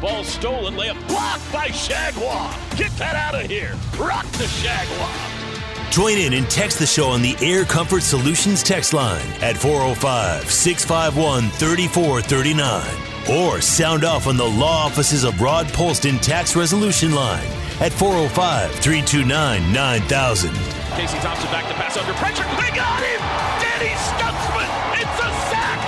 Ball stolen, layup blocked by Shagwa. Get that out of here. Rock the Shagwa. Join in and text the show on the Air Comfort Solutions text line at 405 651 3439. Or sound off on the law offices of Rod Polston Tax Resolution Line at 405 329 9000. Casey Thompson back to pass under pressure. They got him! Danny Stutsman! It's a sack!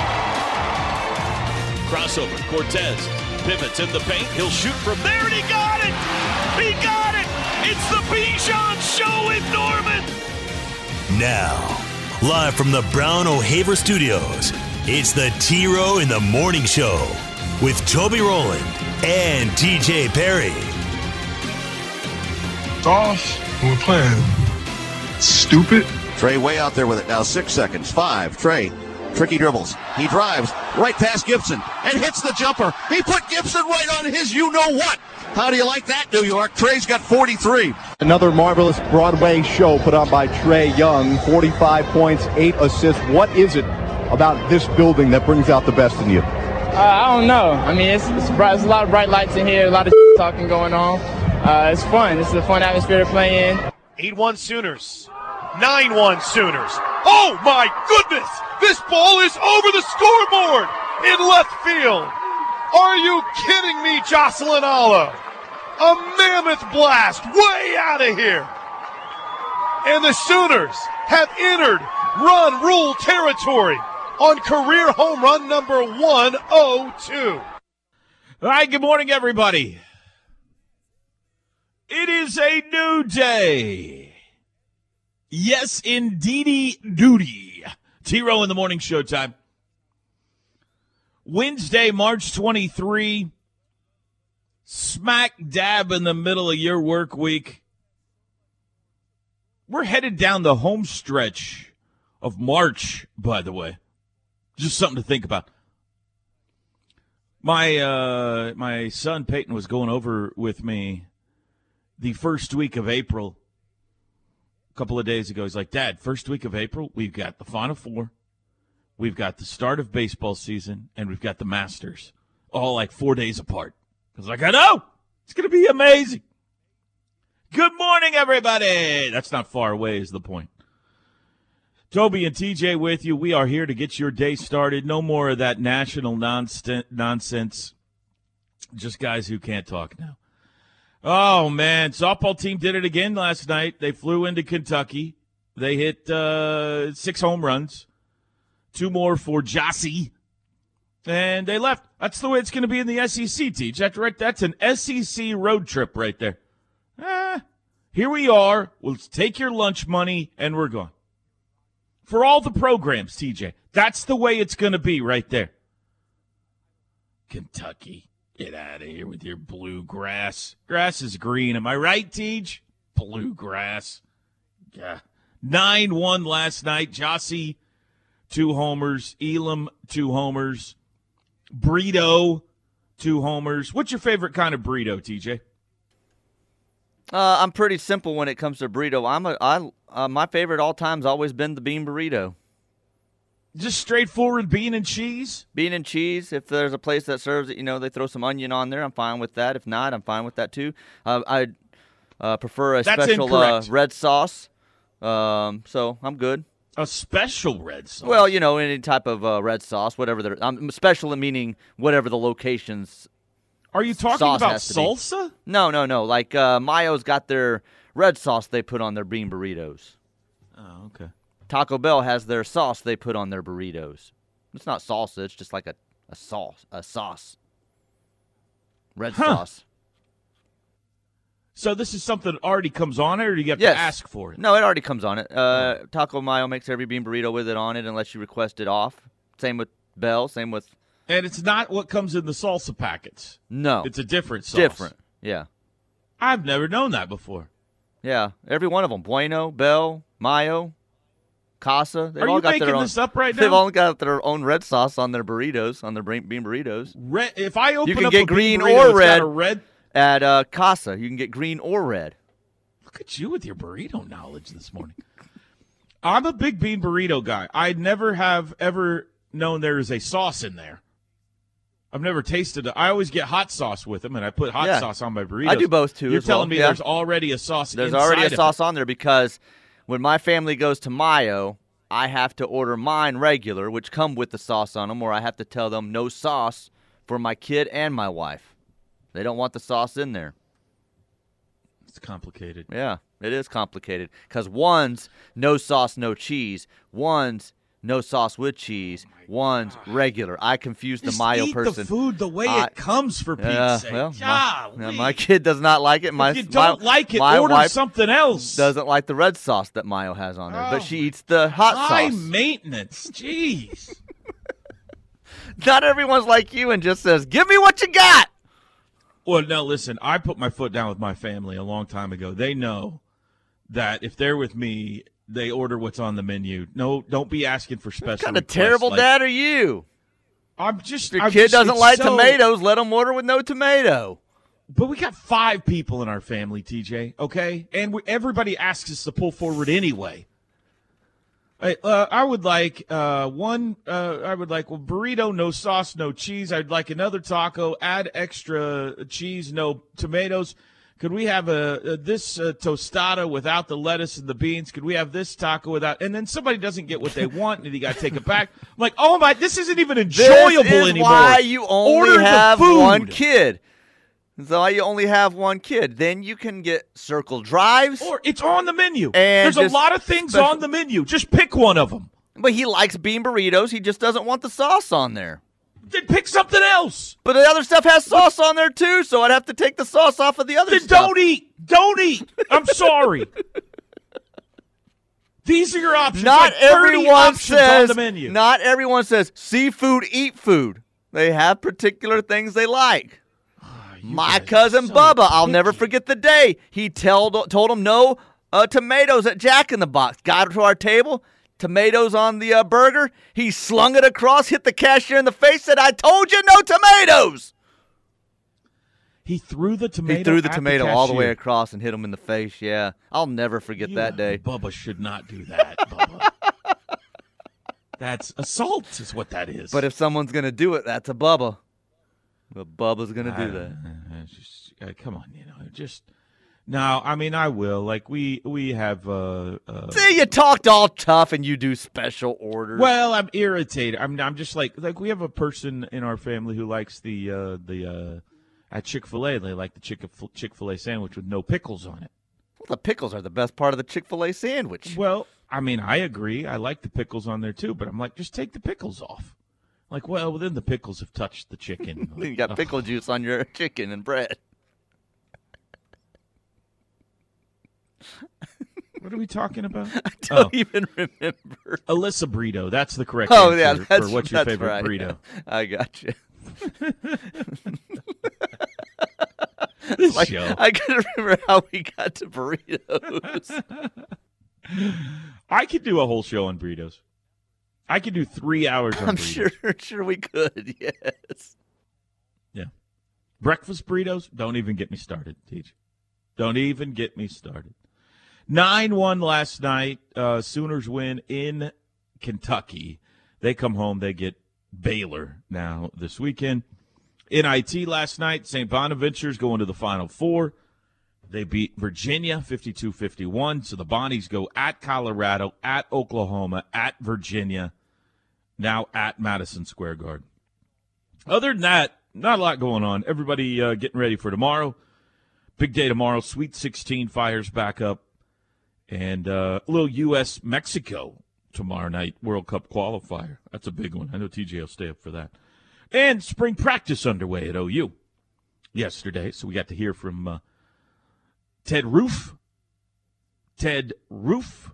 Crossover. Cortez pivots in the paint. He'll shoot from there, and he got it! He got it! It's the Bijan Show in Norman! Now, live from the Brown O'Haver Studios, it's the T Row in the Morning Show with Toby Rowland and TJ Perry. It's off we're playing. Stupid. Trae way out there with it now. Six seconds. Five. Trae. Tricky dribbles. He drives right past Gibson and hits the jumper. He put Gibson right on his you know what. How do you like that, New York? Trae's got 43. Another marvelous Broadway show put on by Trae Young. 45 points, 8 assists. What is it about this building that brings out the best in you? Uh, I don't know. I mean, it's, it's, bright, there's a lot of bright lights in here, a lot of talking going on. Uh, it's fun. This is a fun atmosphere to play in. 8 1 Sooners. 9 1 Sooners. Oh my goodness! This ball is over the scoreboard in left field. Are you kidding me, Jocelyn Alo? A mammoth blast way out of here. And the Sooners have entered run rule territory on career home run number 102. All right, good morning, everybody. It is a new day. Yes, indeedy duty. T Row in the morning showtime. Wednesday, March 23, smack dab in the middle of your work week. We're headed down the home stretch of March, by the way. Just something to think about. My uh, my son Peyton was going over with me the first week of April couple of days ago. He's like, Dad, first week of April, we've got the Final Four, we've got the start of baseball season, and we've got the Masters, all like four days apart. I was like, I know, it's going to be amazing. Good morning, everybody. That's not far away, is the point. Toby and TJ with you. We are here to get your day started. No more of that national nonsense. Just guys who can't talk now. Oh man, softball team did it again last night. They flew into Kentucky. They hit uh, six home runs, two more for Jossie, and they left. That's the way it's going to be in the SEC. Teach right. That's an SEC road trip right there. Ah, here we are. We'll take your lunch money and we're gone. For all the programs, TJ. That's the way it's going to be right there. Kentucky. Get out of here with your blue grass. Grass is green. Am I right, Teach? Blue grass. Yeah. 9 1 last night. Jossie, two homers. Elam, two homers. Brito, two homers. What's your favorite kind of burrito, TJ? Uh, I'm pretty simple when it comes to burrito. I'm a I uh, my favorite all time's always been the bean burrito. Just straightforward bean and cheese. Bean and cheese. If there's a place that serves it, you know, they throw some onion on there. I'm fine with that. If not, I'm fine with that too. Uh, I uh, prefer a That's special uh, red sauce. Um, so I'm good. A special red sauce. Well, you know, any type of uh, red sauce, whatever. The, um, special meaning whatever the locations. Are you talking about has to be. salsa? No, no, no. Like uh, Mayo's got their red sauce they put on their bean burritos. Oh, okay. Taco Bell has their sauce they put on their burritos. It's not salsa. It's just like a, a sauce, a sauce. Red Huh. sauce. So this is something that already comes on it, or do you have Yes. to ask for it? No, it already comes on it. Uh, Taco Mayo makes every bean burrito with it on it unless you request it off. Same with Bell. Same with And it's not what comes in the salsa packets. no. It's a different sauce. different. Yeah. I've never known that before. Yeah, every one of them. Bueno, Bell, Mayo, Casa. They've Are all you got making their own, this up right now? They've all got their own red sauce on their burritos, on their bean burritos. Red, if I open you can up get green burrito, or red. red. At uh, Casa, you can get green or red. Look at you with your burrito knowledge this morning. I'm a big bean burrito guy. I never have ever known there is a sauce in there. I've never tasted it. I always get hot sauce with them, and I put hot Yeah. sauce on my burritos. I do both, too, You're as well. telling me Yeah. there's already a sauce. There's already a of it. sauce on there because when my family goes to Mayo, I have to order mine regular, which come with the sauce on them, or I have to tell them no sauce for my kid and my wife. They don't want the sauce in there. It's complicated. Yeah, it is complicated because one's no sauce, no cheese. One's no sauce with cheese. Oh One's regular. I confuse the Mayo eat person. the food the way I- it comes for Pete's sake. well, my, yeah, my kid does not like it. My if you don't my- like it, order something else. doesn't like the red sauce that Mayo has on there, but Oh she eats the hot High sauce. High maintenance. Jeez. Not everyone's like you and just says, "Give me what you got." Well, no, listen, I put my foot down with my family a long time ago. They know that if they're with me, they order what's on the menu. No, don't be asking for special. What kind of terrible Like, dad are you? I'm just. If your I'm kid just- doesn't like so- tomatoes, let him order with no tomato. But we got five people in our family, TJ. Okay, and we, everybody asks us to pull forward anyway. I, uh, I would like uh, one. Uh, I would like well, burrito, no sauce, no cheese. I'd like another taco. Add extra cheese, no tomatoes. Could we have a, a this uh, tostada without the lettuce and the beans? Could we have this taco without? And then somebody doesn't get what they want, and you got to take it back. I'm like, oh my, this isn't even enjoyable this is anymore. why you only Order have food. one kid. That's why you only have one kid. Then you can get circle drives. Or it's on the menu. And There's a lot of things special- on the menu. Just pick one of them. But he likes bean burritos. He just doesn't want the sauce on there. Then pick something else. But the other stuff has sauce on there too, so I'd have to take the sauce off of the other Then stuff. don't eat. Don't eat. I'm sorry. These are your options. Not Like everyone options says. the menu. Not everyone says seafood. Eat food. They have particular things they like. My cousin so Bubba, I'll never forget the day he told told him no uh, tomatoes at Jack in the Box. Got to our table, tomatoes on the uh, burger. He slung it across, hit the cashier in the face, said, "I told you no tomatoes." He threw the tomato. he threw the at tomato all the way across and hit him in the face. Yeah, I'll never forget You that day. Bubba should not do that. Bubba. That's assault, is what that is. But if someone's gonna do it, that's a Bubba. But Bubba's gonna do that. uh, just, uh, come on, you know, just. No, I mean I will. Like we we have. Uh, uh, See, you talked all tough and you do special orders. Well, I'm irritated. I'm I'm just like like we have a person in our family who likes the uh, the uh, at Chick Fil A. They like the Chick Chick Fil A sandwich with no pickles on it. Well, the pickles are the best part of the Chick Fil A sandwich. Well, I mean I agree. I like the pickles on there too, but I'm like just take the pickles off. Like well, then the pickles have touched the chicken. you got pickle juice on your chicken and bread. What are we talking about? I don't Oh, even remember. Alyssa burrito. That's the correct Oh answer yeah, that's for what's your that's favorite right. burrito. I got you. This Like, show. I couldn't remember how we got to burritos. I could do a whole show on burritos. I could do three hours on burritos. I'm burritos. sure, sure we could. Yes. Yeah. Breakfast burritos, don't even get me started, Teach. Don't even get me started. 9 1 last night. Uh, Sooners win in Kentucky. They come home, they get Baylor now this weekend. NIT last night, St. Bonaventure's going to the Final Four. They beat Virginia 52 51. So the Bonnies go at Colorado, at Oklahoma, at Virginia, now at Madison Square Garden. Other than that, not a lot going on. Everybody uh, getting ready for tomorrow. Big day tomorrow. Sweet 16 fires back up. And uh, a little U.S. Mexico tomorrow night World Cup qualifier. That's a big one. I know TJ will stay up for that. And spring practice underway at OU yesterday. So we got to hear from uh, Ted Roof. Ted Roof.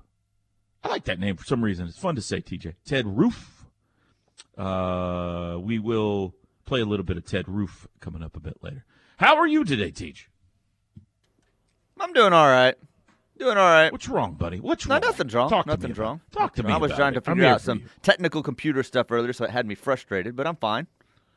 I like that name for some reason. It's fun to say, TJ. Ted Roof. Uh, we will play a little bit of Ted Roof coming up a bit later. How are you today, Teach? I'm doing all right. Doing all right. What's wrong, buddy? What's No, wrong? nothing's wrong. Talk to Nothing's wrong. Talk to me. I was trying to it. I'm figure out some you. technical computer stuff earlier, so it had me frustrated. But I'm fine.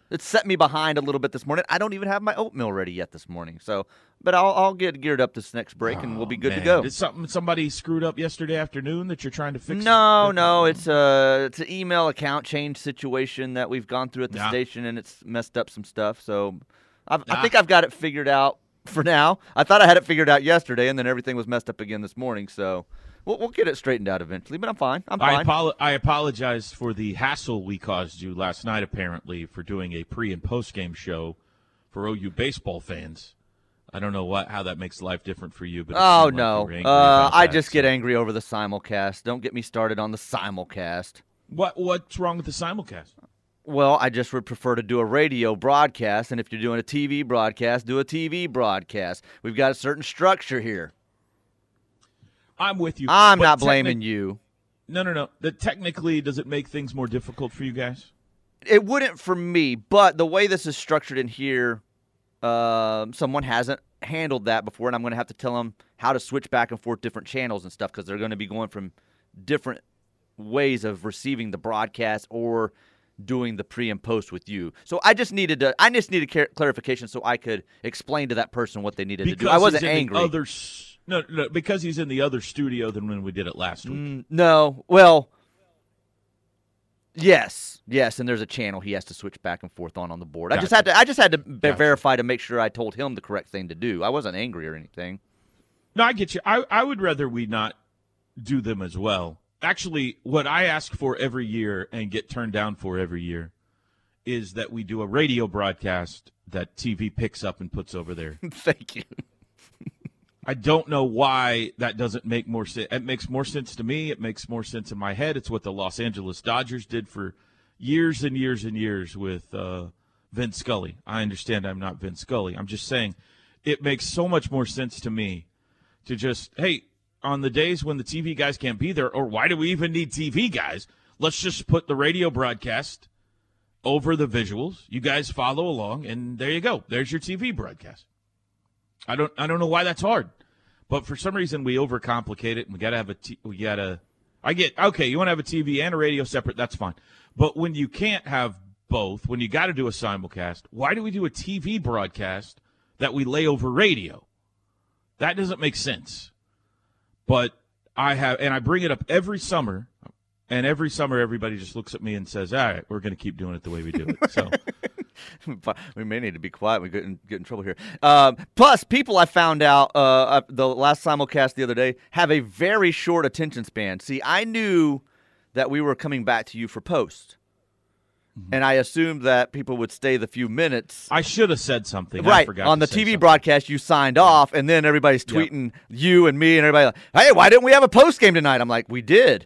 It set me behind a little bit this morning. I don't even have my oatmeal ready yet this morning. So, but I'll, I'll get geared up this next break, and we'll be oh, good to go. Did something somebody screwed up yesterday afternoon that you're trying to fix? No, no, it's a it's an email account change situation that we've gone through at the Yeah. station, and it's messed up some stuff. So, I've, I think I've got it figured out for now. I thought I had it figured out yesterday, and then everything was messed up again this morning. So, we'll, we'll get it straightened out eventually. But I'm fine. I'm I, fine. apolo- I apologize for the hassle we caused you last night, apparently, for doing a pre and post game show for OU baseball fans. I don't know what how that makes life different for you, but oh like no, angry uh, I that, just get so- angry over the simulcast. Don't get me started on the simulcast. What what's wrong with the simulcast? Well, I just would prefer to do a radio broadcast, and if you're doing a TV broadcast, do a TV broadcast. We've got a certain structure here. I'm with you. I'm not technic- blaming you. No, no, no. That technically does it make things more difficult for you guys? It wouldn't for me, but the way this is structured in here, um, someone hasn't handled that before, and I'm going to have to tell them how to switch back and forth different channels and stuff because they're going to be going from different ways of receiving the broadcast or doing the pre and post with you. So I just needed to, I just needed clar- clarification so I could explain to that person what they needed to do. I wasn't angry. Other, no, no, because he's in the other studio than when we did it last week. Mm, no, well, yes, yes, and there's a channel he has to switch back and forth on on the board. I just had to, I just had to Gotcha. verify to make sure I told him the correct thing to do. I wasn't angry or anything. No, I get you. I, I would rather we not do them as well. Actually, what I ask for every year and get turned down for every year is that we do a radio broadcast that TV picks up and puts over there. Thank you. I don't know why that doesn't make more sense. It makes more sense to me. It makes more sense in my head. It's what the Los Angeles Dodgers did for years and years and years with uh, Vince Scully. I understand I'm not Vince Scully. I'm just saying it makes so much more sense to me to just, hey, on the days when the TV guys can't be there, or why do we even need TV guys? Let's just put the radio broadcast over the visuals. You guys follow along, and there you go. There's your TV broadcast. I don't I don't know why that's hard, but for some reason we overcomplicate it. And we gotta have a t- we gotta. I get okay. You want to have a TV and a radio separate? That's fine. But when you can't have both, when you got to do a simulcast, why do we do a TV broadcast that we lay over radio? That doesn't make sense. But I have, and I bring it up every summer, and every summer everybody just looks at me and says, "All right, we're going to keep doing it the way we do it." So. we may need to be quiet. We get in, get in trouble here. Um, plus, people I found out uh, uh, the last simulcast the other day have a very short attention span. See, I knew that we were coming back to you for post, Mm-hmm. and I assumed that people would stay the few minutes. I should have said something. I Right on the TV something. broadcast, you signed off, and then everybody's Yeah. tweeting you and me and everybody. Like, hey, why didn't we have a post game tonight? I'm like, we did.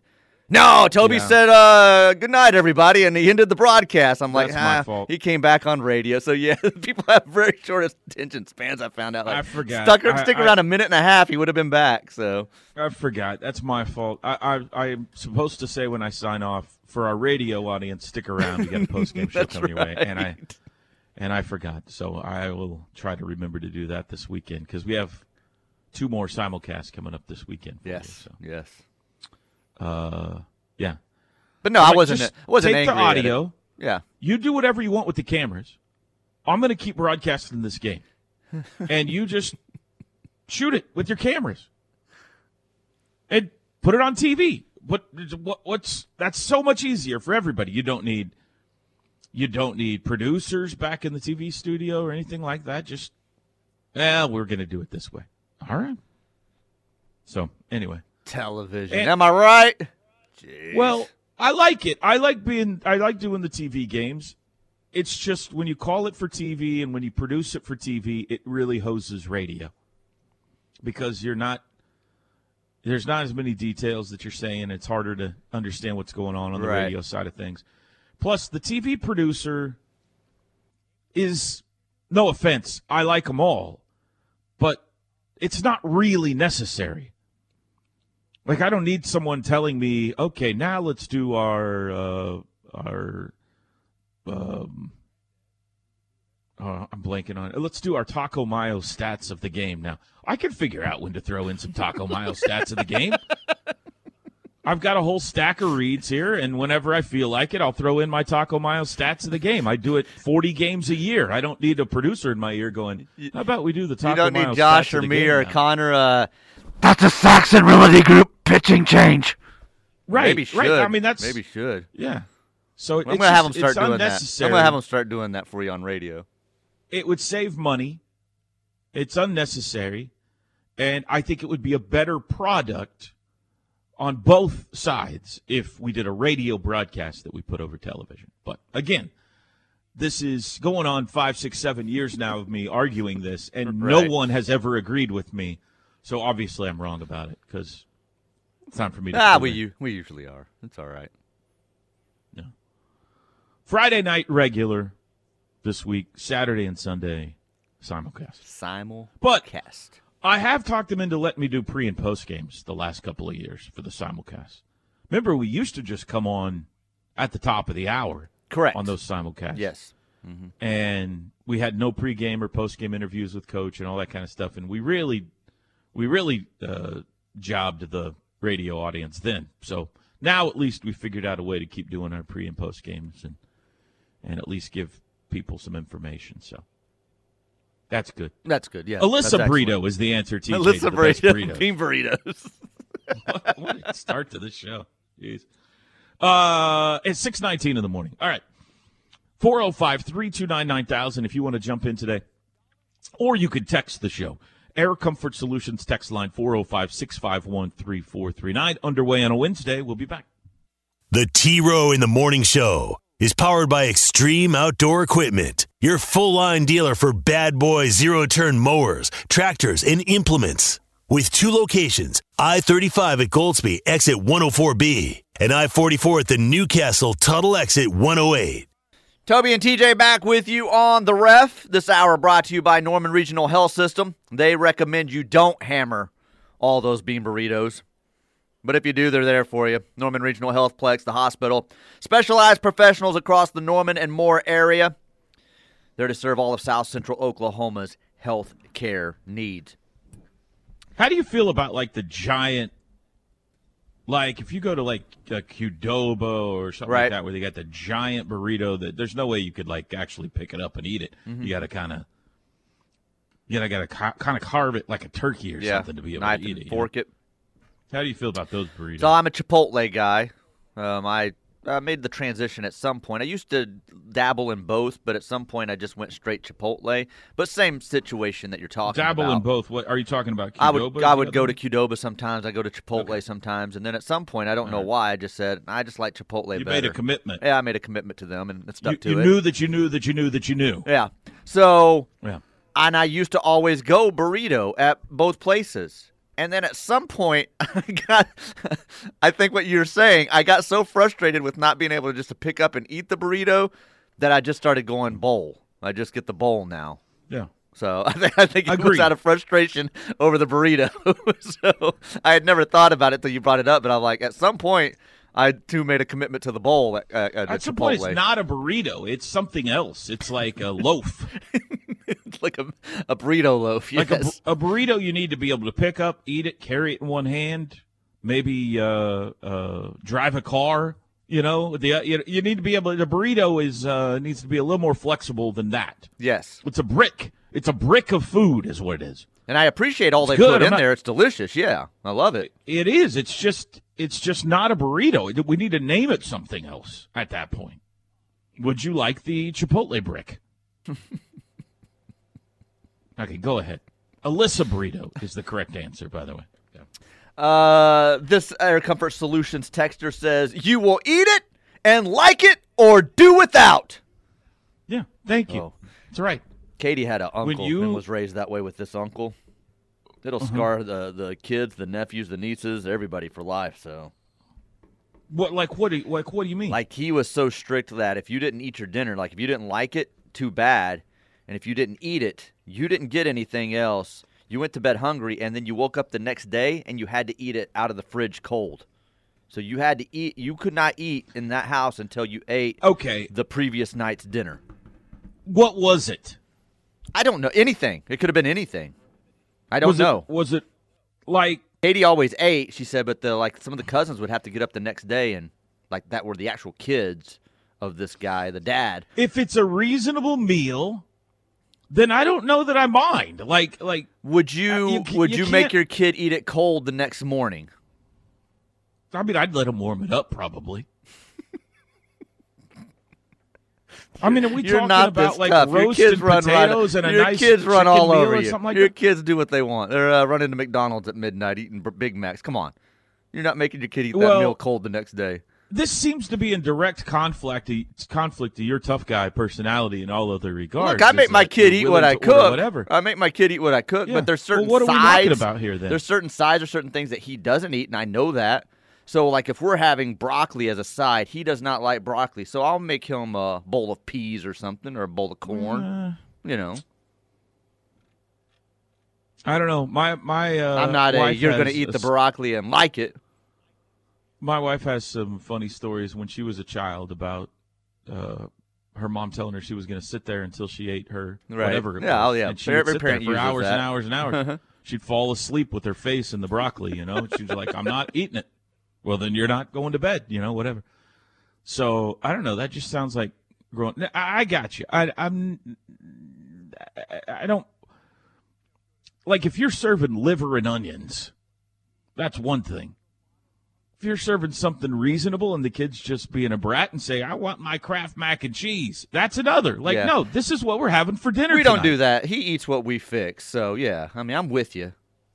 No, Toby Yeah. said, uh, "Good night, everybody," and he ended the broadcast. I'm like, That's my ah, fault. he came back on radio. So yeah, people have very short attention spans. I found out. Like, I forgot. Stuck I- stick I- around a minute and a half, he would have been back. So I forgot. That's my fault. I, I I'm supposed to say when I sign off for our radio audience, stick around. We got a post game show coming your way, and I and I forgot. So I will try to remember to do that this weekend because we have two more simulcasts coming up this weekend. for you, yes, so yes. Uh, yeah. But no, I wasn't. I wasn't take the audio. Yeah. You do whatever you want with the cameras. I'm going to keep broadcasting this game, and you just shoot it with your cameras and put it on TV. What, what what's that's so much easier for everybody. You don't need you don't need producers back in the TV studio or anything like that. Just well, we're going to do it this way. All right. So anyway, Television. And- Am I right? Jeez. well, I like it. I like being. I like doing the TV games. It's just when you call it for TV and when you produce it for TV, it really hoses radio because you're not. There's not as many details that you're saying. It's harder to understand what's going on on the Right. radio side of things. Plus, the TV producer is no offense. I like them all, but it's not really necessary. Like I don't need someone telling me, okay, now let's do our uh, our um, Uh, I'm blanking on it. Let's do our Taco Mayo stats of the game now. I can figure out when to throw in some Taco Mayo stats of the game. I've got a whole stack of reads here, and whenever I feel like it, I'll throw in my Taco Mayo stats of the game. I do it 40 games a year. I don't need a producer in my ear going, "How about we do the Taco you don't Mayo need Josh or me or now?" Connor. Uh, that's a Saxon Realty Group pitching change. Right, Maybe should. right. I mean, that's maybe should. yeah. So I'm gonna have them start doing that. I'm gonna have them start doing that for you on radio. it would save money. It's unnecessary. And I think it would be a better product on both sides if we did a radio broadcast that we put over television. But again, this is going on five, six, seven years now of me arguing this, and no one has ever agreed with me. So obviously I'm wrong about it because it's time for me to. Ah, we in. u- we usually are. It's all right. Friday night regular this week, Saturday and Sunday simulcast. Simul But cast. I have talked them into letting me do pre and post games the last couple of years for the simulcast. Remember, we used to just come on at the top of the hour Correct. on those simulcasts. Yes. and we had no pregame or postgame interviews with coach and all that kind of stuff. And we really, we really uh, jobbed the radio audience then. So now at least we figured out a way to keep doing our pre and post games and and at least give people some information. So that's good. That's good. Yeah. Alyssa Burrito is the answer. TJ, Alyssa to Burrito. Bean burritos. what a start to the show. Jeez. Uh, it's 619 in the morning. All right. 405 329 9000 if you want to jump in today. Or you could text the show. Air Comfort Solutions text line 405 651 3439. Underway on a Wednesday. We'll be back. The T Row in the Morning Show is powered by Extreme Outdoor Equipment, your full line dealer for bad boy zero turn mowers, tractors, and implements. With two locations I 35 at Goldsby, exit 104B, and I 44 at the Newcastle Tuttle exit 108. Toby and TJ back with you on the ref. This hour brought to you by Norman Regional Health System. They recommend you don't hammer all those bean burritos. But if you do, they're there for you. Norman Regional Health Plex, the hospital. Specialized professionals across the Norman and Moore area. They're to serve all of South Central Oklahoma's health care needs. How do you feel about like the giant, like if you go to like a Qdoba or something Right. like that, where they got the giant burrito that there's no way you could like actually pick it up and eat it. Mm-hmm. You got to kind of, you got to ca- kind of carve it like a turkey or Yeah, something to be able knife to eat it. you know? fork it. How do you feel about those burritos? So I'm a Chipotle guy. Um, I uh, made the transition at some point. I used to dabble in both, but at some point I just went straight Chipotle. But same situation that you're talking about Dabble about. in both. What are you talking about? I would I would go one? to Qdoba sometimes. I go to Chipotle sometimes, and then at some point I don't know why I just said I just like Chipotle You better. made a commitment. Yeah, I made a commitment to them and it stuck You, to you it. knew that you knew that you knew that you knew. Yeah. So Yeah. and I used to always go burrito at both places. And then at some point, I got, I think what you're saying, I got so frustrated with not being able to just to pick up and eat the burrito that I just started going bowl. I just get the bowl now. Yeah. So I think, I think it was out of frustration over the burrito. so I had never thought about it till you brought it up, but I'm like, at some point, I too made a commitment to the bowl at, at, at At some Chipotle. point, it's not a burrito. It's something else. It's like a loaf. Like a, a burrito loaf. Yes. Like a, a burrito, you need to be able to pick up, eat it, carry it in one hand, maybe uh, uh, drive a car. You know, the uh, you, you need to be able. The burrito is uh, needs to be a little more flexible than that. yes. It's a brick. It's a brick of food, is what it is. And I appreciate all they good. put I'm in not- there. It's delicious. Yeah, I love it. It is. It's just. It's just not a burrito. We need to name it something else at that point. Would you like the Chipotle brick? okay, go ahead. Alyssa burrito is the correct answer, by the way. Yeah. Uh, this Air Comfort Solutions texter says, "You will eat it and like it, or do without." Yeah, thank you. Oh. That's right. Katie had an uncle you- and was raised that way with this uncle. It'll scar the the kids, the nephews, the nieces, everybody for life. So, What like what do you, like what do you mean? like, he was so strict that if you didn't eat your dinner, like if you didn't like it, too bad, and if you didn't eat it, you didn't get anything else. You went to bed hungry, and then you woke up the next day and you had to eat it out of the fridge cold. So you had to eat. You could not eat in that house until you ate okay, the previous night's dinner. what was it? I don't know anything. It could have been anything. I don't was know. It, was it like Katie always ate, she said, but the like some of the cousins would have to get up the next day and like that were the actual kids of this guy, the dad. if it's a reasonable meal? Then I don't know that I mind. Like, like Would you, Uh, you would you you, make your kid eat it cold the next morning? I mean, I'd let him warm it up probably. I mean, are we You're talking not about this like tough. Your roasted kids run right. potatoes and a Your nice kids run all over or you. something like Your that? kids do what they want. They're uh, running to McDonald's at midnight eating Big Macs. Come on, you're not making your kid eat that Well- meal cold the next day. This seems to be in direct conflict conflict to your tough guy personality in all other regards. Look, I make my kid eat what I cook. Whatever. I make my kid eat what I cook, Yeah. but there's Well, certain what are we sides talking about here, then? There's certain sides or certain things that he doesn't eat, and I know that. So, like, if we're having broccoli as a side, he does not like broccoli. So I'll make him a bowl of peas or something, or a bowl of corn. Uh, You know, I don't know. My my. Uh, I'm not a. You're going to eat a the broccoli and like it. My wife has some funny stories when she was a child about uh, her mom telling her she was going to sit there until she ate her Right. whatever. Yeah, oh, yeah. And she Every would sit there for hours that. and hours and hours. She'd fall asleep with her face in the broccoli. You know, she was like, "I'm not eating it." Well, then you're not going to bed. You know, whatever. So I don't know. That just sounds like growing. I, I got you. I, I'm. I, I don't like if you're serving liver and onions. That's one thing. If you're serving something reasonable and the kid's just being a brat and say, "I want my Kraft mac and cheese," that's another. Like, Yeah. no, this is what we're having for dinner. We don't do that. He eats what we fix. So yeah, I mean, I'm with you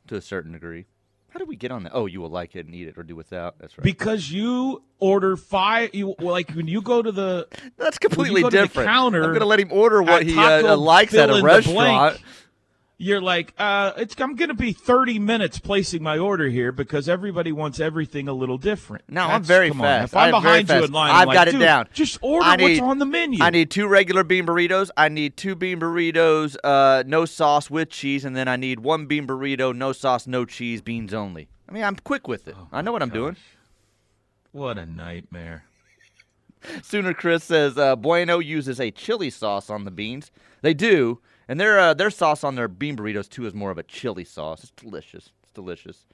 to a certain degree. How did we get on that? Oh, you will like it and eat it or do without. That's right. because you order five. You like when you go to the That's completely go to the different. counter I'm going to let him order what at he uh, likes at a restaurant. You're like, uh, it's I'm going to be 30 minutes placing my order here because everybody wants everything a little different. No, I'm very come on. fast. If I'm, I'm behind you in line, I've like, got it "Dude, down. Just order I what's on the menu. I need two regular bean burritos. I need two bean burritos, uh, no sauce with cheese, and then I need one bean burrito, no sauce, no cheese, beans only. I mean, I'm quick with it. Oh I know what I'm doing. What a nightmare. Sooner Chris says uh, Bueno uses a chili sauce on the beans. They do, and their uh, their sauce on their bean burritos too is more of a chili sauce. It's delicious. It's delicious.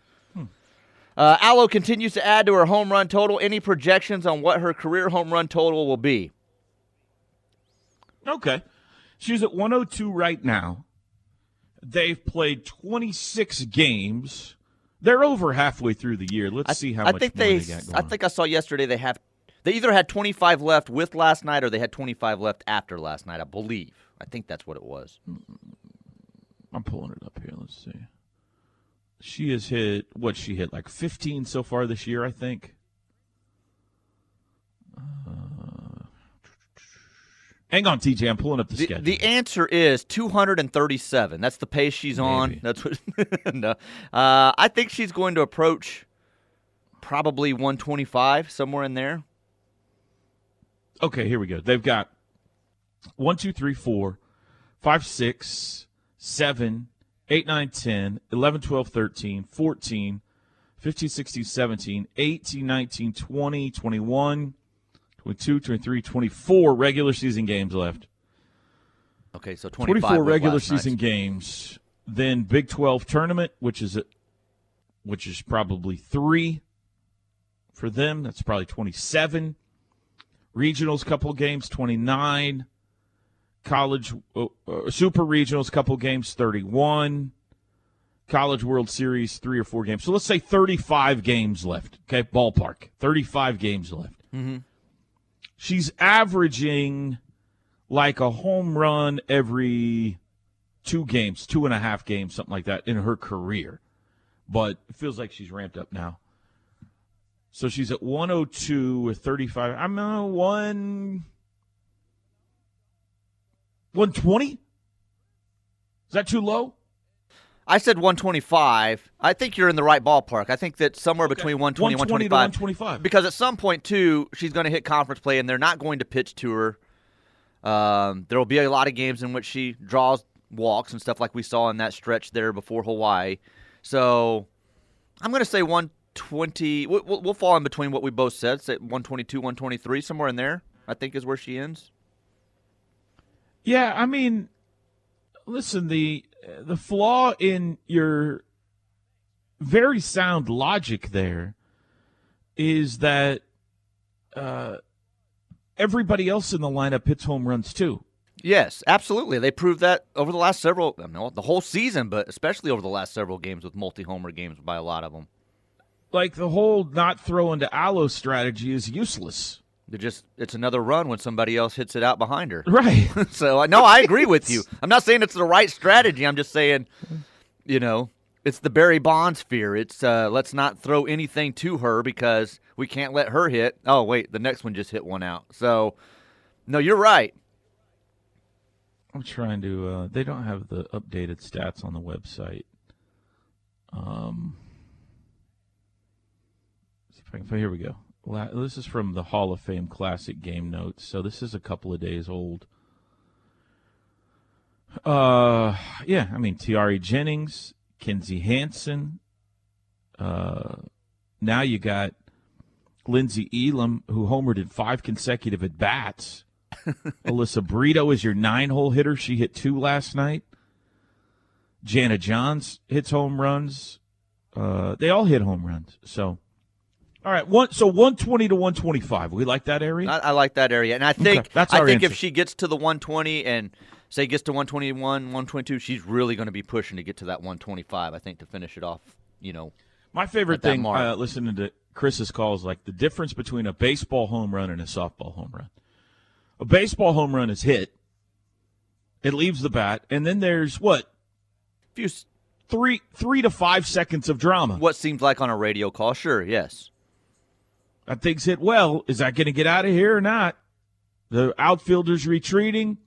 Uh, Alo continues to add to her home run total. Any projections on what her career home run total will be? Okay. She's at 102 right now. They've played 26 games. They're over halfway through the year. Let's I, see how I much think more they. they. I think I saw yesterday they have. They either had 25 left with last night, or they had 25 left after last night. I believe. I think that's what it was. I'm pulling it up here. Let's see. She has hit what she hit like 15 so far this year, I think. Uh, hang on, TJ. I'm pulling up the, The, schedule. the answer is 237. That's the pace she's on. That's what. no, uh, I think she's going to approach probably 125 somewhere in there. Okay, here we go. They've got one, two, three, four, five, six, seven, eight, nine, 10, 11, 12, 13, 14, 15, 16, 17, 18, 19, 20, 21, 22, 23, 24 regular season games left. Okay, so 24 regular season games. Then Big 12 tournament, which is a, which is probably 3 for them. That's probably 27. Regionals couple games 29. College uh, uh, Super Regionals couple games 31. College World Series 3 or 4 games. So let's say 35 games left. Okay, ballpark. 35 games left. Mm-hmm. She's averaging like a home run every two games, two and a half games, something like that in her career. But it feels like she's ramped up now. So she's at 102 with 35. I'm uh, one 120. Is that too low? I said 125. I think you're in the right ballpark. I think that somewhere between 120 and 120 to 125. 125. Because at some point, too, she's going to hit conference play, and they're not going to pitch to her. Um, there will be a lot of games in which she draws walks and stuff like we saw in that stretch there before Hawaii. So I'm going to say 120. We'll, we'll, we'll fall in between what we both said, say 122, 123, somewhere in there, I think is where she ends. Yeah, I mean, listen, the the flaw in your very sound logic there is that uh, everybody else in the lineup hits home runs too. Yes, absolutely. They proved that over the last several, I mean, the whole season, but especially over the last several games with multi-homer games by a lot of them. Like the whole not throwing to Alo strategy is useless. They're just it's another run when somebody else hits it out behind her. Right. so I no, I agree with you. I'm not saying it's the right strategy. I'm just saying, you know, it's the Barry Bonds fear. It's uh, let's not throw anything to her because we can't let her hit. Oh wait, the next one just hit one out. So no, you're right. I'm trying to. Uh, they don't have the updated stats on the website. Um, see if I can. Here we go. This is from the Hall of Fame Classic Game Notes. So this is a couple of days old. Uh, yeah. I mean, Tiare Jennings, Kinzie Hansen. Uh, now you got Lindsey Elam, who homered in five consecutive at bats. Alyssa Brito is your nine hole hitter. She hit two last night. Jana Johns hits home runs. Uh, they all hit home runs. So, all right, one so one twenty to one twenty five. We like that area. I, I like that area, and I think Okay, that's I think if she gets to the 120 and say gets to 121, 122, she's really going to be pushing to get to that 125. I think to finish it off. You know, My favorite thing, uh, listening to Chris's calls, like the difference between a baseball home run and a softball home run. A baseball home run is hit. It leaves the bat, and then there's what few three three to five seconds of drama. what seems like on a radio call. Sure, yes. That thing's hit well. Is that going to get out of here or not? The outfielder's retreating,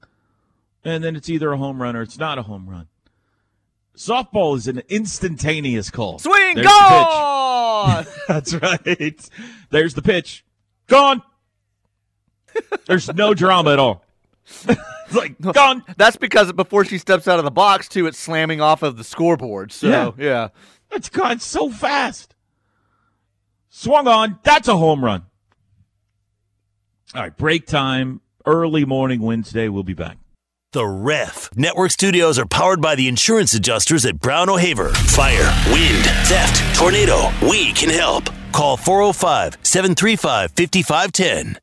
and then it's either a home run or it's not a home run. Softball is an instantaneous call. Swing There's the gone. That's right. There's the pitch. Gone. There's no drama at all. it's like gone. That's because before she steps out of the box, too, it's slamming off of the scoreboard. So Yeah. yeah. It's gone so fast. Swung on. That's a home run. All right, break time. Early morning Wednesday. We'll be back. The Ref. Network studios are powered by the insurance adjusters at Brown O'Haver. Fire, wind, theft, tornado. We can help. Call 405 735 5510.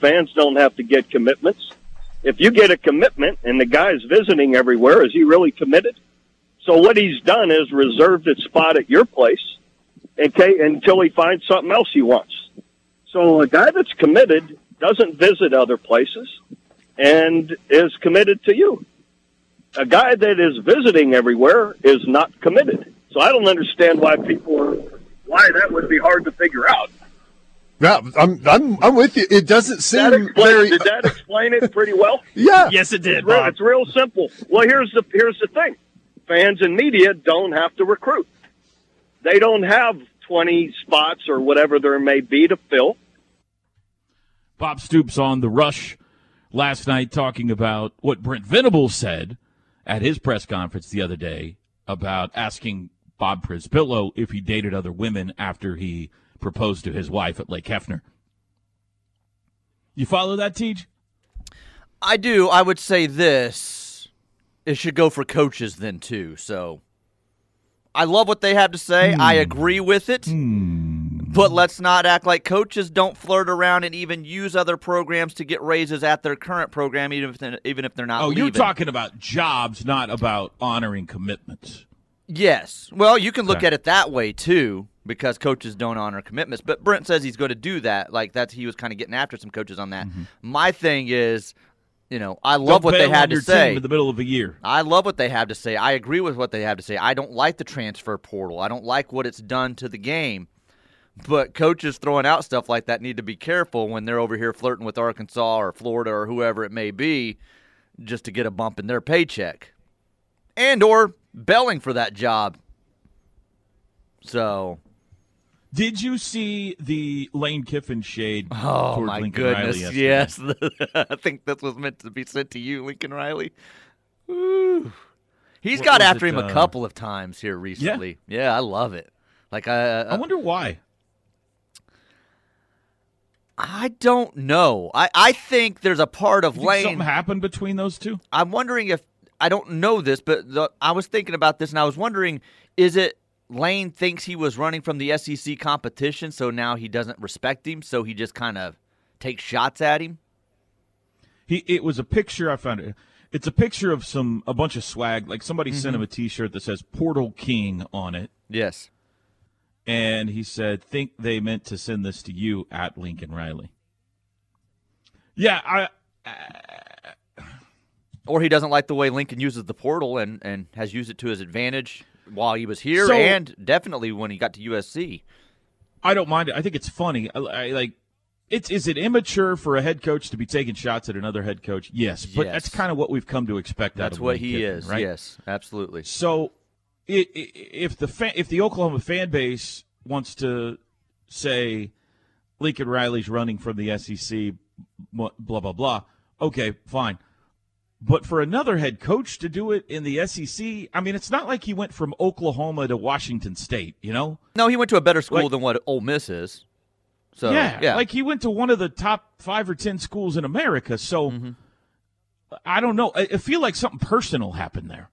fans don't have to get commitments. If you get a commitment and the guy's visiting everywhere, is he really committed? So what he's done is reserved a spot at your place okay, until he finds something else he wants. So a guy that's committed doesn't visit other places and is committed to you. A guy that is visiting everywhere is not committed. So I don't understand why people are, why that would be hard to figure out. Yeah, I'm, I'm, I'm with you. It doesn't That seem explain, very. did that explain it pretty well? Yeah. Yes, it did, It's real, it's real simple. Well, here's the here's the thing: fans and media don't have to recruit. They don't have twenty spots or whatever there may be to fill. Bob Stoops on the rush last night talking about what Brent Venables said at his press conference the other day about asking Bob Prispillo if he dated other women after he proposed to his wife at Lake Hefner. You follow that, Tej? I do. I would say this. It should go for coaches then too. So I love what they have to say. I hmm. agree with it. Hmm. But let's not act like coaches don't flirt around and even use other programs to get raises at their current program, even if they're, even if they're not. Oh, you're talking about jobs, not about honoring commitments. Yes. Well, you can look Okay. at it that way too, because coaches don't honor commitments. But Brent says he's going to do that. Like that's he was kind of getting after some coaches on that. Mm-hmm. My thing is, you know, I love Don't what they had to say. in the middle of a year. I love what they have to say. I agree with what they have to say. I don't like the transfer portal. I don't like what it's done to the game. But coaches throwing out stuff like that need to be careful when they're over here flirting with Arkansas or Florida or whoever it may be just to get a bump in their paycheck. And or belling for that job. So, Did you see the Lane Kiffin shade oh my Lincoln Riley goodness. Yes. I think this was meant to be sent to you, Lincoln Riley. Woo. He's What got after it, him a uh, couple of times here recently. Yeah, I love it. Like I, I wonder why. I don't know. I, I think there's a part of Lane. something happened between those two? I'm wondering if I don't know this, but the, I was thinking about this and I was wondering is it Lane thinks he was running from the SEC competition, so now he doesn't respect him, so he just kind of takes shots at him? He it was a picture I found it. It's a picture of some a bunch of swag. Like somebody sent Mm-hmm. him a T-shirt that says Portal King on it, Yes. and he said, "Think they meant to send this to you at Lincoln Riley." Yeah, I Or he doesn't like the way Lincoln uses the portal and, and has used it to his advantage while he was here So- and definitely when he got to USC. I don't mind it. I think it's funny. I, I like. It's is it immature for a head coach to be taking shots at another head coach? Yes, but Yes. that's kind of what we've come to expect. out That's what he Kiffin, is. right? Yes, absolutely. So, i i if the fan, if the Oklahoma fan base wants to say Lincoln Riley's running from the SEC, blah blah, blah okay, fine. But for another head coach to do it in the SEC, I mean, it's not like he went from Oklahoma to Washington State, you know? No, he went to a better school Like- than what Ole Miss is. So yeah, yeah, like he went to one of the top five or ten schools in America. So Mm-hmm. I don't know. I, I feel like something personal happened there.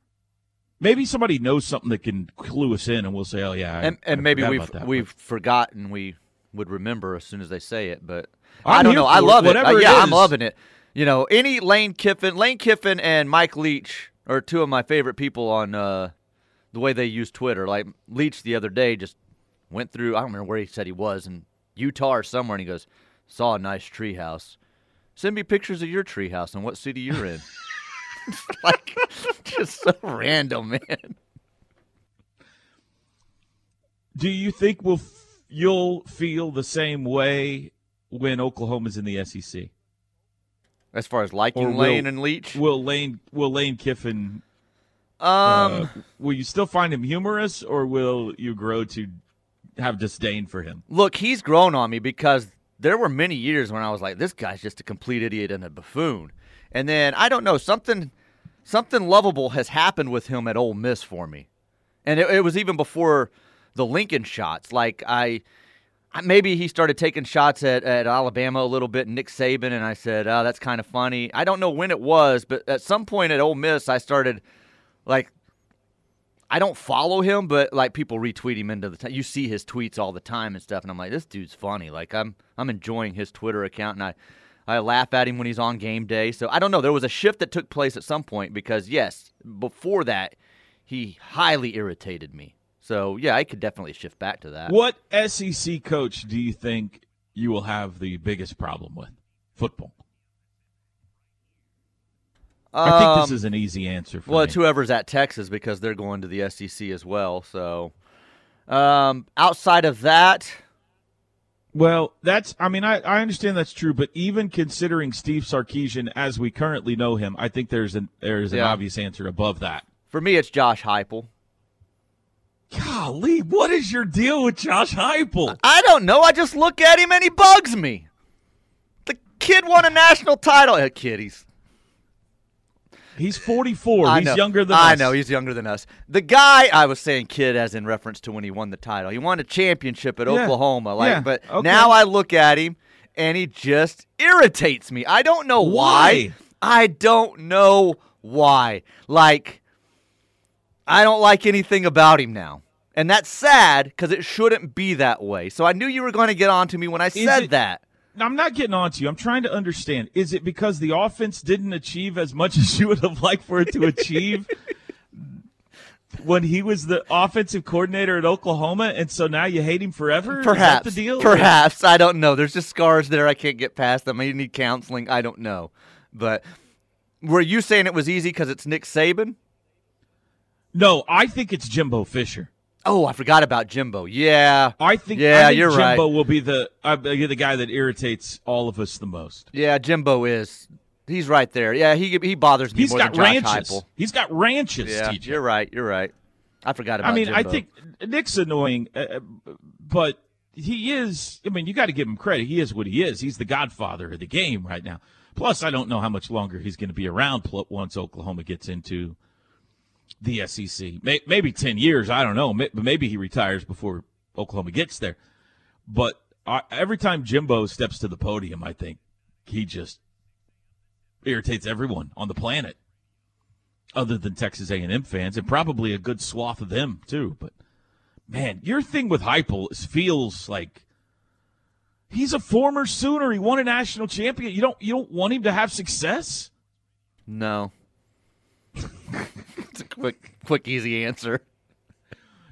Maybe somebody knows something that can clue us in, and we'll say, "Oh yeah," I- and, and maybe we've we've forgotten we would remember as soon as they say it. But I'm I don't know. I it, love it. Uh, it yeah, I'm loving it. You know, any Lane Kiffin, Lane Kiffin, and Mike Leach are two of my favorite people on uh, the way they use Twitter. Like Leach the other day just went through. I don't remember where he said he was in Utah or somewhere, and he goes, "Saw a nice treehouse. Send me pictures of your treehouse and what city you're in." like, just so random, man. Do you think we'll f- you'll feel the same way when Oklahoma's in the SEC? As far as liking will- Lane and Leach, Will Lane will Lane Kiffin? um, uh, will you still find him humorous, or will you grow to have disdain for him? Look, he's grown on me because there were many years when I was like, this guy's just a complete idiot and a buffoon. And then I don't know something, something lovable has happened with him at Ole Miss for me, and it, it was even before the Lincoln shots. Like I, I- maybe he started taking shots at, at Alabama a little bit, Nick Saban, and I said, oh, that's kind of funny. I don't know when it was, but at some point at Ole Miss, I started like I don't follow him, but like people retweet him into the time. You see his tweets all the time and stuff, and I'm like, this dude's funny. Like I'm I'm enjoying his Twitter account, and I I laugh at him when he's on game day. So I don't know. There was a shift that took place at some point because yes, before that, he highly irritated me. So yeah, I could definitely shift back to that. What SEC coach do you think you will have the biggest problem with? Football. I think this Um, is an easy answer for Well, me. it's whoever's at Texas because they're going to the SEC as well. So um, outside of that, Well, that's. I mean, I, I understand that's true, but even considering Steve Sarkisian as we currently know him, I think there's an there's an Yeah. obvious answer above that. for me, it's Josh Heupel. Golly, what is your deal with Josh Heupel? I don't know. I just look at him and he bugs me. The kid won a national title. Uh, kid, he's He's 44. I He's know. younger than us. I us. know he's younger than us. The guy I was saying kid as in reference to when he won the title. He won a championship at Yeah. Oklahoma. Like, Yeah. but Okay. now I look at him and he just irritates me. I don't know why. Why? I don't know why. Like, I don't like anything about him now. And that's sad because it shouldn't be that way. So I knew you were going to get on to me when I said it- that. I'm not getting on to you. I'm trying to understand. Is it because the offense didn't achieve as much as you would have liked for it to achieve when he was the offensive coordinator at Oklahoma, and so now you hate him forever? Is Perhaps. the deal? Perhaps. I don't know. There's just scars there. I can't get past them. I need counseling. I don't know. But were you saying it was easy because it's Nick Saban? No, I think it's Jimbo Fisher. Oh, I forgot about Jimbo. Yeah. I think, Yeah, I think you're Jimbo right. will be the uh, the guy that irritates all of us the most. Yeah, Jimbo is. He's right there. Yeah, he he bothers me He's more got than Josh ranches. He's got ranches. Yeah, TJ. you're right. You're right. I forgot about I mean, I think Nick's annoying, uh, uh, but he is. I mean, you got to give him credit. He is what he is. He's the godfather of the game right now. Plus, I don't know how much longer he's going to be around once Oklahoma gets into the SEC. Maybe ten years. I don't know. But maybe he retires before Oklahoma gets there. But every time Jimbo steps to the podium, I think he just irritates everyone on the planet. other than Texas A&M fans, and probably a good swath of them too. But man, your thing with Heupel feels like he's a former Sooner. He won a national champion. You don't you don't want him to have success? No. It's a quick, quick, easy answer.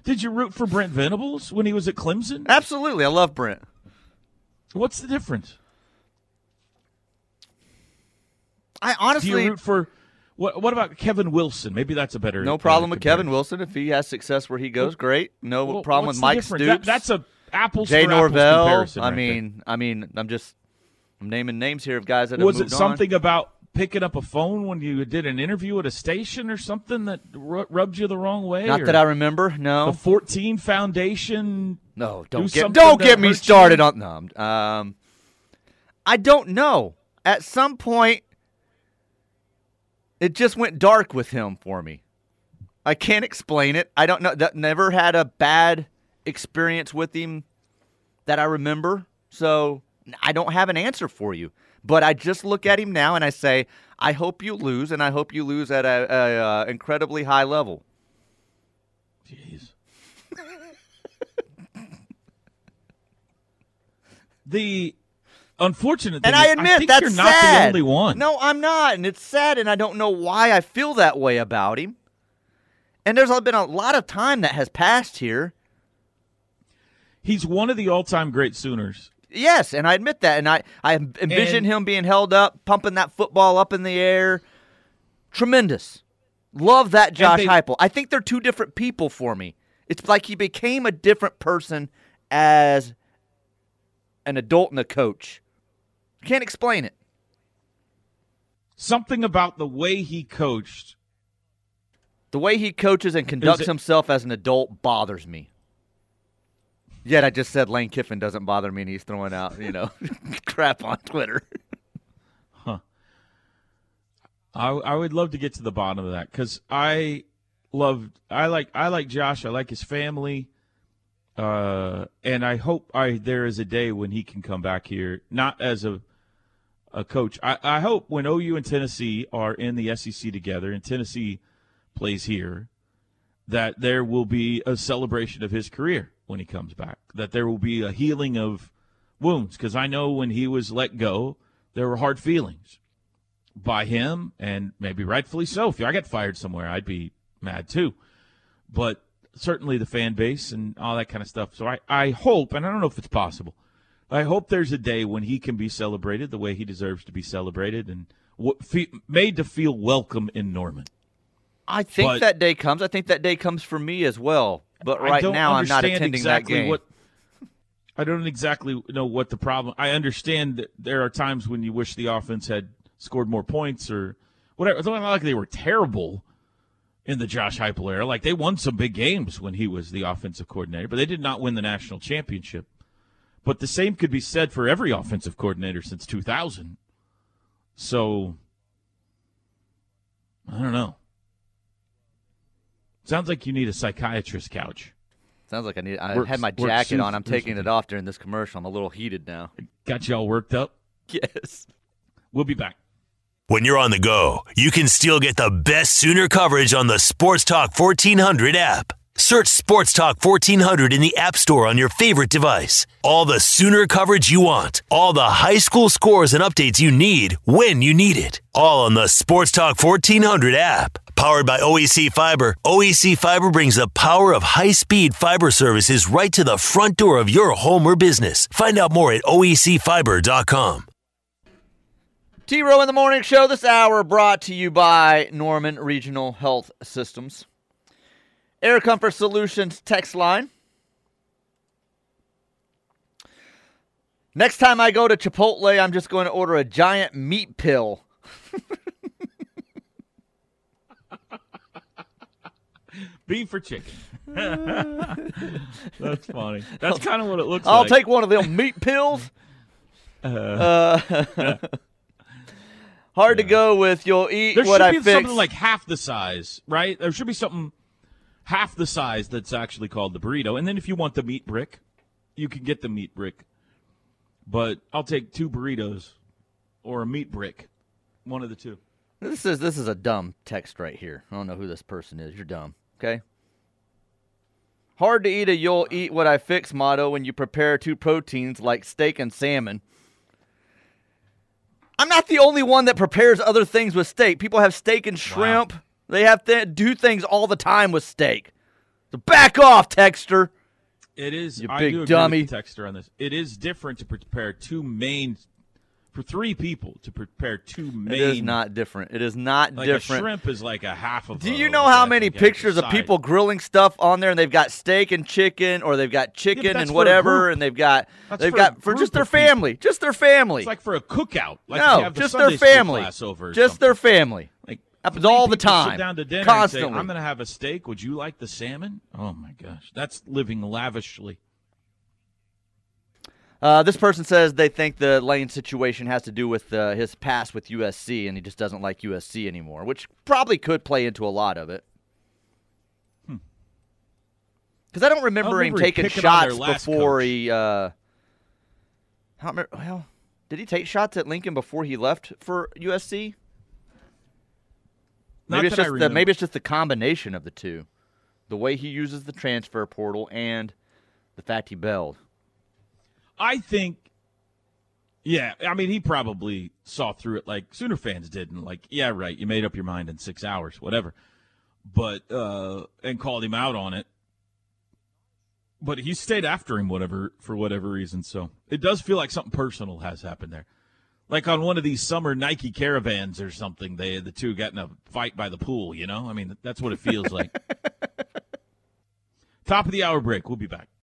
Did you root for Brent Venables when he was at Clemson? Absolutely, I love Brent. What's the difference? I honestly Do you root for what? What about Kevin Wilson? Maybe that's a better. no problem with. Kevin Wilson if he has success where he goes. Great, no Well, problem with Mike difference? Stoops. That- that's a apples Jay apples Norvell. comparison I right mean, I mean, I'm just I'm naming names here of guys that have was it moved on. something about picking up a phone when you did an interview at a station or something that ru- rubbed you the wrong way? Not that I remember. No. The 14 Foundation. no, do don't get don't get me hurts you? started on no. Um, I don't know. At some point, it just went dark with him for me. I can't explain it. I don't know. That never had a bad experience with him that I remember. So I don't have an answer for you. But I just look at him now and I say, I hope you lose, and I hope you lose at a, a, uh incredibly high level. Jeez. the unfortunate thing And I is, admit think that's you're not sad. the only one. No, I'm not, and it's sad, and I don't know why I feel that way about him. And there's been a lot of time that has passed here. He's one of the all-time great Sooners. Yes, and I admit that, and I I envision him being held up, pumping that football up in the air. Tremendous. Love that Josh they- Heupel. I think they're two different people for me. It's like he became a different person as an adult and a coach. Can't explain it. Something about the way he coached. The way he coaches and conducts it- himself as an adult bothers me. Yet I just said Lane Kiffin doesn't bother me, and he's throwing out, you know, crap on Twitter. Huh. I, I would love to get to the bottom of that because I love I like I like Josh. I like his family, uh, and I hope I there is a day when he can come back here, not as a a coach. I, I hope when OU and Tennessee are in the SEC together, and Tennessee plays here, that there will be a celebration of his career when he comes back. That there will be a healing of wounds because I know when he was let go, there were hard feelings by him, and maybe rightfully so. If I got fired somewhere, I'd be mad too. But certainly the fan base and all that kind of stuff. So I, I hope, and I don't know if it's possible, I hope there's a day when he can be celebrated the way he deserves to be celebrated and made to feel welcome in Norman. I think But- that day comes. I think that day comes for me as well. But right now, I'm not attending exactly that game. What, I don't exactly know what the problem. I understand that there are times when you wish the offense had scored more points or whatever. It's not like they were terrible in the Josh Heupel era. Like they won some big games when he was the offensive coordinator, but they did not win the national championship. But the same could be said for every offensive coordinator since 2000. So I don't know. Sounds like you need a psychiatrist couch. Sounds like I need. I Work- had my jacket on. I'm taking it off during this commercial. I'm a little heated now. Got you all worked up? Yes. We'll be back. When you're on the go, you can still get the best Sooner coverage on the Sports Talk 1400 app. Search Sports Talk 1400 in the App Store on your favorite device. All the Sooner coverage you want, all the high school scores and updates you need when you need it. All on the Sports Talk 1400 app. Powered by OEC Fiber, OEC Fiber brings the power of high speed fiber services right to the front door of your home or business. Find out more at oecfiber.com. T Row in the Morning Show this hour brought to you by Norman Regional Health Systems. Air Comfort Solutions text line. Next time I go to Chipotle, I'm just going to order a giant meat pill. Beef or chicken? That's funny. That's kind of what it looks like. I'll take one of them meat pills. Uh, hard to go with. You'll eat There what should be something like half the size, right? There should be something half the size that's actually called the burrito. And then if you want the meat brick, you can get the meat brick. But I'll take two burritos or a meat brick, one of the two. This is this is a dumb text right here. I don't know who this person is. You're dumb. Okay. Hard to eat a you'll eat what I fix motto when you prepare two proteins like steak and salmon. I'm not the only one that prepares other things with steak. People have steak and shrimp. They have to do things all the time with steak. So back off, Texter. It is. You I big dummy. Texter on this. It is different to prepare two main for three people to prepare two main. It is not different. It is not like different. Shrimp is like a half of. Do you know how many think, at the pictures of people grilling stuff on there and they've got steak and chicken or they've got chicken that's and whatever and they've got That's they've for got for just their of people. family, just their family. It's like for a cookout. Like no, you have the just Sunday their family. class over. or just something. their family. Happens all the time. Sit down to dinner constantly. Say, I'm going to have a steak. Would you like the salmon? Oh my gosh, that's living lavishly. Uh, this person says they think the Lane situation has to do with uh, his past with USC, and he just doesn't like USC anymore, which probably could play into a lot of it. Because I don't remember, remember him taking picking on their shots before coach. he. Uh, I don't remember. Well, did he take shots at Lincoln before he left for USC? Maybe it's just the maybe it's just the combination of the two, the way he uses the transfer portal and the fact he bailed. I think, yeah, I mean, he probably saw through it like Sooner fans didn't. like, yeah, right, you made up your mind in six hours, whatever. But uh, and called him out on it. But he stayed after him, whatever for whatever reason. So it does feel like something personal has happened there, like on one of these summer Nike caravans or something. They the two got in a fight by the pool. You know, I mean, that's what it feels like. Top of the hour break. We'll be back.